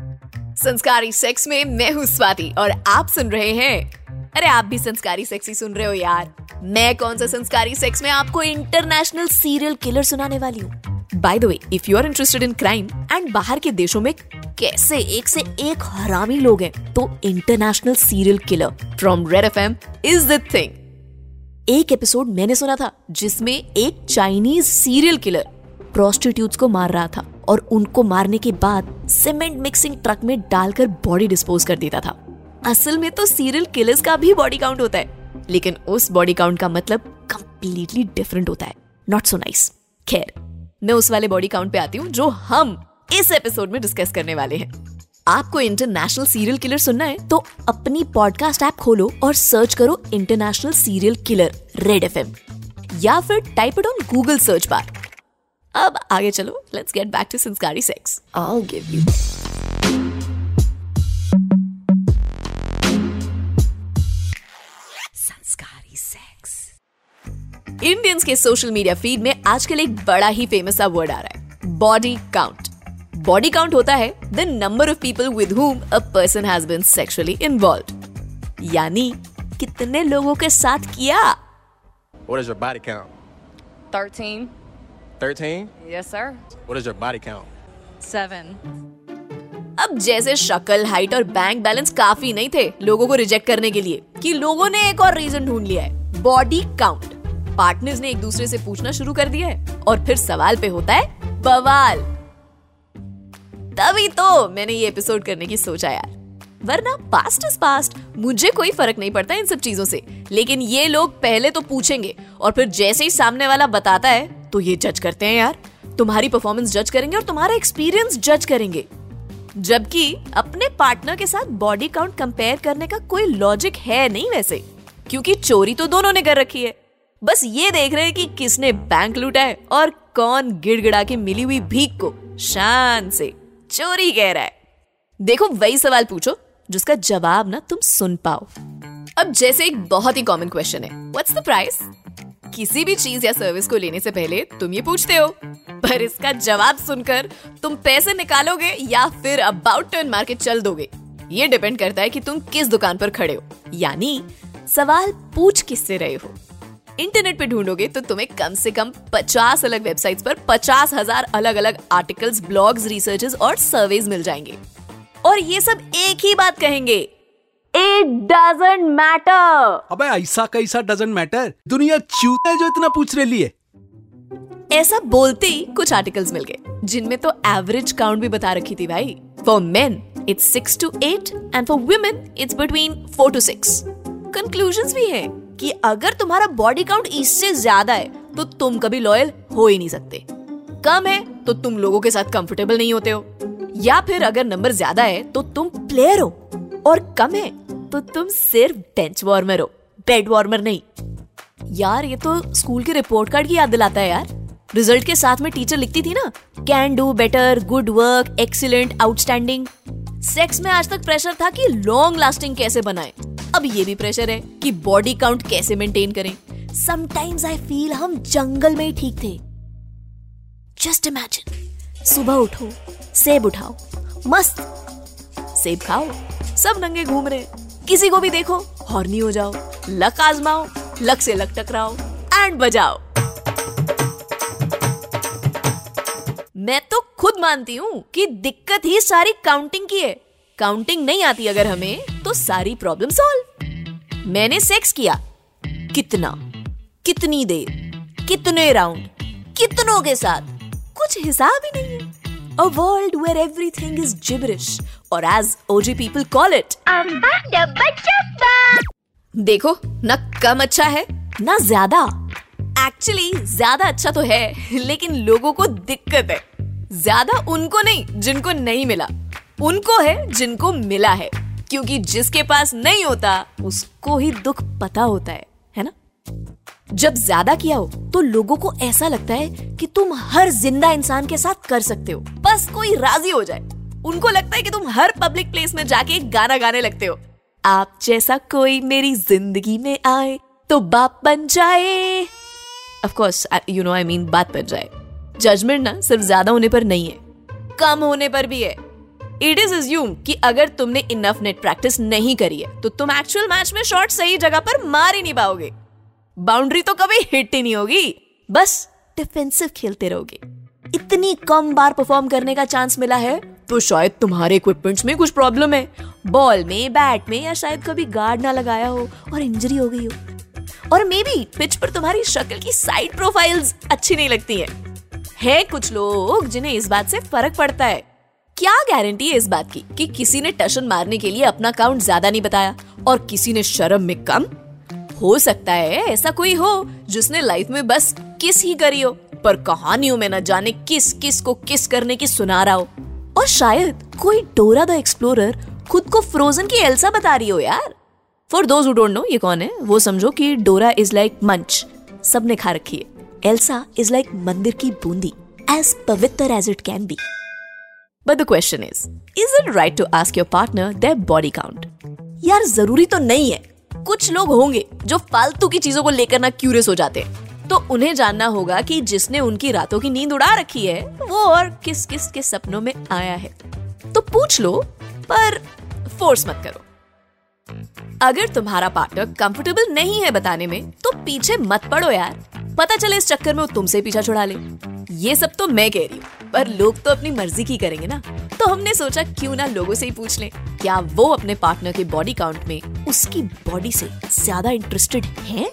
संस्कारी सेक्स में मैं हूँ स्वाति और आप सुन रहे हैं। अरे आप भी संस्कारी सेक्स ही सुन रहे हो यार। मैं कौन सा संस्कारी सेक्स में आपको इंटरनेशनल सीरियल किलर सुनाने वाली हूँ? By the way if you are interested in crime and बाहर के देशों में कैसे एक से एक हरामी लोग हैं तो international serial killer from Red F M is the thing एक एपिसोड मैंने सुना था जिसमें एक चाइनीज़ सीरियल किलर प्रोस्टिट्यूट्स को मार रहा था। और उनको मारने के बाद सीमेंट मिक्सिंग ट्रक में डालकर बॉडी डिस्पोज कर देता था। असल में तो सीरियल किलर्स का भी बॉडी काउंट होता है, लेकिन उस बॉडी काउंट का मतलब कंप्लीटली डिफरेंट होता है। नॉट सो नाइस खैर, मैं उस वाले बॉडी काउंट पे आती हूँ जो हम इस एपिसोड में डिस्कस करने वाले हैं। आपको इंटरनेशनल सीरियल किलर सुनना है तो अपनी पॉडकास्ट ऐप खोलो और सर्च करो international serial killer Red FM या फिर type it on Google search bar अब आगे चलो लेट्स गेट बैक टू संस्कारी sex I give you Indians के सोशल मीडिया फ़ीड में आजकल एक बड़ा ही फ़ेमस सा वर्ड आ रहा है बॉडी काउंट बॉडी काउंट होता है the number of people with whom a person has been sexually involve यानी कितने लोगों के साथ किया? What is your body count? 13. 13? Yes, sir. What is your body count? 7. अब जैसे शक्ल हाइट और बैंक बैलेंस काफ़ी नहीं थे लोगों को रिजेक्ट करने के लिए कि लोगों ने एक और रीजन ढूंढ लिया है बॉडी काउंट पार्टनर्स ने एक दूसरे से पूछना शुरू कर दिया है और फिर सवाल पे होता है बवाल तभी तो मैंने ये एपिसोड करने की सोचा यार वरना पास्ट इज़ पास्ट मुझे कोई फ़र्क नहीं पड़ता इन सब चीज़ों से लेकिन ये लोग पहले तो पूछेंगे और फिर जैसे ही सामने वाला बताता है तो ये जज करते हैं यार। तुम्हारी परफॉर्मेंस जज करेंगे और तुम्हारा एक्सपीरियंस जज करेंगे। जबकि अपने पार्टनर के साथ बॉडी काउंट कंपेयर करने का कोई लॉजिक है नहीं वैसे। क्योंकि चोरी तो दोनों ने कर रखी है। बस ये देख रहे हैं कि किसने बैंक लूटा है और कौन गिड़गिड़ा के मिली हुई भीख को शान से चोरी कह रहा है। देखो, वही सवाल पूछो, जिसका जवाब ना तुम सुन पाओ। अब जैसे एक बहुत ही कॉमन क्वेश्चन है। व्हाट्स द प्राइस किसी भी चीज़ या सर्विस को लेने से पहले तुम ये पूछते हो। पर इसका जवाब सुनकर तुम पैसे निकालोगे या फिर अबाउट टर्न मार के चल दोगे। ये डिपेंड करता है कि तुम किस दुकान पर खड़े हो। यानी, सवाल पूछ किससे रहे हो। इंटरनेट पे ढूंढोगे तो तुम्हें कम से कम 50 अलग वेबसाइट्स पर पचास हज़ार अलग अलग आर्टिकल्स ब्लॉग्स रिसर्चेस और सर्वेज मिल जाएँगे। और ये सब एक ही बात कहेंगे। इट डजेंट मैटर अबे ऐसा कैसा डजेंट मैटर दुनिया चूत है जो इतना पूछ रही है। ऐसा बोलते ही कुछ आर्टिकल्स मिल गए जिनमें तो एवरेज काउंट भी बता रखी थी भाई। For men it's six to eight and for women it's between four to six conclusion भी है कि अगर तुम्हारा बॉडी काउंट इससे ज़्यादा है तो तुम कभी लॉयल हो ही नहीं सकते। कम है तो तुम लोगों के साथ कंफर्टेबल नहीं होते हो। या फिर अगर नंबर ज़्यादा है तो तुम प्लेयर हो। और कम है तो तुम सिर्फ़ बेंच वार्मर हो। बेड वार्मर नहीं। यार, ये तो स्कूल के रिपोर्ट कार्ड की याद दिलाता है यार। रिज़ल्ट के साथ में टीचर लिखती थी ना can do better good work excellent outstanding sex में आज तक प्रेशर था कि लॉन्ग लास्टिंग कैसे बनाए। अब ये भी प्रेशर है कि बॉडी काउंट कैसे मेंटेन करें। समटाइम्स आई फील हम जंगल में ही ठीक थे। जस्ट इमेजिन सुबह उठो, सेब उठाओ। मस्त। सेब खाओ। सब नंगे घूम रहे किसी को भी देखो हॉर्नी हो जाओ, लक आजमाओ, लक से लक टकराओ एंड बजाओ। मैं तो खुद मानती हूँ कि दिक्कत ही सारी काउंटिंग की है। काउंटिंग नहीं आती अगर हमें तो सारी प्रॉब्लम सॉल्व मैंने सेक्स किया। कितना? कितनी देर? कितने राउंड कितनों के साथ? कुछ हिसाब ही नहीं है। A world where everything is gibberish or as OG people call it देखो ना कम अच्छा है ना ज़्यादा। एक्चुअली ज़्यादा अच्छा तो है लेकिन लोगों को दिक्कत है। ज़्यादा उनको नहीं जिनको नहीं मिला। उनको है जिनको मिला है। क्योंकि जिसके पास नहीं होता उसको ही दुख पता होता है है ना? जब ज़्यादा किया हो तो लोगों को ऐसा लगता है कि तुम हर ज़िंदा इंसान के साथ कर सकते हो। बस कोई राज़ी हो जाए। उनको लगता है कि तुम हर पब्लिक प्लेस में जाके गाना गाने लगते हो। आप जैसा कोई मेरी ज़िंदगी में आए तो बाप बन जाए। Of course you know I mean बात बन जाए। जजमेंट ना सिर्फ़ ज़्यादा होने पर नहीं है, कम होने पर भी है। इट इज़ एज्यूम कि अगर तुमने इनफ नेट प्रैक्टिस नहीं करी है तो तुम एक्चुअल मैच में शॉट सही जगह पर मार ही नहीं पाओगे। बाउंड्री तो कभी हिट ही नहीं होगी। बस डिफेंसिव खेलते रहोगे। इतनी कम बार परफॉर्म करने का चांस मिला है तो शायद तुम्हारे इक्विपमेंट्स में कुछ प्रॉब्लम है। बॉल में बैट में, या शायद कभी गार्ड ना लगाया हो और इंजरी हो गई हो। और मे बी पिच पर तुम्हारी शक्ल की साइड प्रोफाइल्स अच्छी नहीं लगती है। है कुछ लोग जिन्हें इस बात से फ़र्क पड़ता है। क्या गारंटी है इस बात की कि किसी ने टशन मारने के लिए अपना काउंट ज़्यादा नहीं बताया और किसी ने शर्म में कम? हो सकता है ऐसा कोई हो जिसने लाइफ में बस किस ही करी हो, पर कहानियों में न जाने किस किस को किस करने की सुना रहा हो। और शायद कोई डोरा द एक्सप्लोरर खुद को फ्रोजन की एल्सा बता रही हो यार। For those who don't know ये कौन है? वो समझो कि डोरा इज़ लाइक मंच। सबने खा रखी है। एल्सा इज़ लाइक मंदिर की बूंदी एज पवित्र as it can be but the question is is it right to ask your partner their body count यार, ज़रूरी तो नहीं है। कुछ लोग होंगे जो फालतू की चीज़ों को लेकर ना क्यूरियस हो जाते हैं। तो उन्हें जानना होगा कि जिसने उनकी रातों की नींद उड़ा रखी है, वो और किस किस के सपनों में आया है। तो पूछ लो, पर फोर्स मत करो। अगर तुम्हारा पार्टनर कंफर्टेबल नहीं है बताने में तो पीछे मत पड़ो यार। पता चले इस चक्कर में वो तुमसे पीछा छुड़ा ले। ये सब तो मैं कह रही हूँ, पर लोग तो अपनी मर्ज़ी की करेंगे ना। तो हमने सोचा क्यों ना लोगों से ही पूछ लें, क्या वो अपने पार्टनर के बॉडी काउंट में उसकी बॉडी से ज़्यादा इंटरेस्टेड हैं?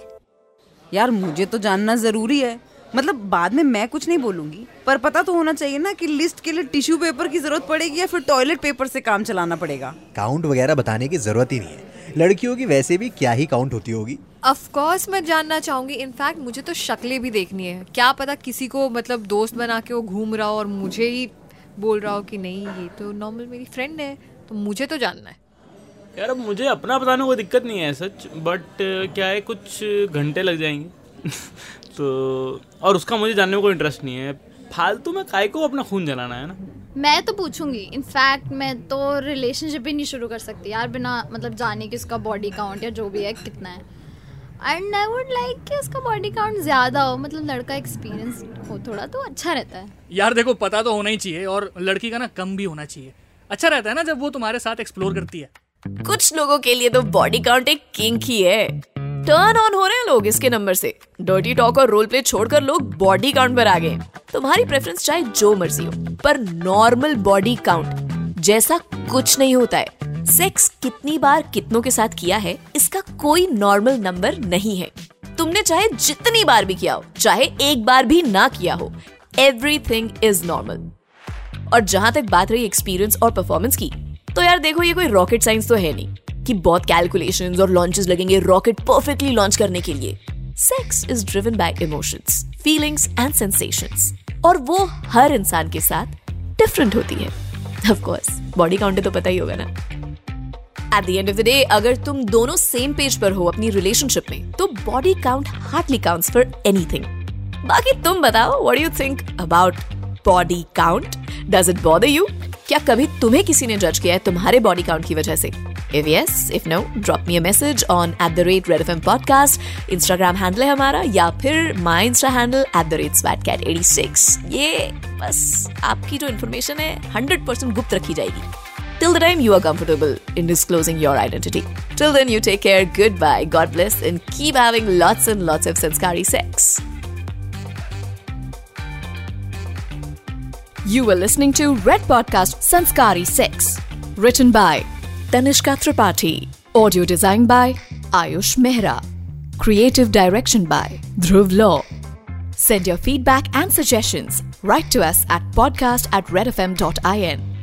यार मुझे तो जानना ज़रूरी है। मतलब बाद में मैं कुछ नहीं बोलूँगी पर पता तो होना चाहिए ना कि लिस्ट के लिए टिश्यू पेपर की ज़रूरत पड़ेगी या फिर टॉयलेट पेपर से काम चलाना पड़ेगा। काउंट वगैरह बताने की ज़रूरत ही नहीं है। लड़कियों की वैसे भी क्या ही काउंट होती होगी? ऑफ़ कोर्स मैं जानना चाहूँगी। इनफैक्ट मुझे तो शक्लें भी देखनी है। क्या पता किसी को मतलब दोस्त बना के वो घूम रहा हो और मुझे ही बोल रहा हो कि नहीं ये तो नॉर्मल मेरी फ्रेंड है तो मुझे तो जानना है। यार अब मुझे अपना बताने को दिक्कत नहीं है सच बट क्या है कुछ घंटे लग जाएँगे। तो और उसका मुझे जानने में कोई इंटरेस्ट नहीं है। फालतू में काय को अपना खून जलाना है ना? मैं तो पूछूँगी। इनफैक्ट मैं तो रिलेशनशिप ही नहीं शुरू कर सकती यार बिना मतलब जाने कि उसका बॉडी काउंट या जो भी है कितना है। एंड आई वुड लाइक कि उसका बॉडी काउंट ज़्यादा हो। मतलब लड़का एक्सपीरियंस हो थोड़ा तो अच्छा रहता है। यार देखो पता तो होना ही चाहिए और लड़की का ना कम भी होना चाहिए। अच्छा रहता है ना जब वो तुम्हारे साथ एक्सप्लोर करती है। कुछ लोगों के लिए तो बॉडी काउंट एक किंग ही। है टर्न ऑन हो रहे हैं लोग इसके नंबर से। डर्टी टॉक और रोल प्ले छोड़कर लोग बॉडी काउंट पर आ गए। तुम्हारी प्रेफरेंस चाहे जो मर्ज़ी हो, पर नॉर्मल बॉडी काउंट जैसा कुछ नहीं होता है। सेक्स कितनी बार कितनों के साथ किया है, इसका कोई नॉर्मल नंबर नहीं है। तुमने चाहे जितनी बार भी किया हो, चाहे एक बार भी ना किया हो एवरीथिंग इज़ नॉर्मल और जहाँ तक बात रही एक्सपीरियंस और परफॉर्मेंस की तो यार देखो, ये कोई रॉकेट साइंस तो है नहीं कि बहुत कैलकुलेशन और लॉन्चेस लगेंगे रॉकेट परफेक्टली लॉन्च करने के लिए। Sex is driven by emotions feelings and sensations और वो हर इंसान के साथ डिफरेंट होती है। ऑफ़ कोर्स बॉडी काउंट तो पता ही होगा ना। At the end of the day अगर तुम दोनों सेम पेज पर हो अपनी रिलेशनशिप में तो body count hardly counts for anything बाकी तुम बताओ what you think about body count does it bother you क्या कभी तुम्हें किसी ने जज किया है तुम्हारे बॉडी काउंट की वजह से? If yes if no drop me a on at the rate Red F M podcast Instagram handle है हमारा या फिर my insta handle at the rate swat cat eighty six ये बस आपकी जो इन्फॉर्मेशन है हंड्रेड परसेंट गुप्त रखी जाएगी। Till the time you are comfortable in disclosing your identity. Till then, you take care, goodbye, God bless, and keep having lots and lots of sanskari sex. You were listening to Red Podcast Sanskari Sex. Written by Tanishka Tripathi. Audio design by Ayush Mehra. Creative direction by Dhruv Law. Send your feedback and suggestions. Write to us at podcast at redfm.in.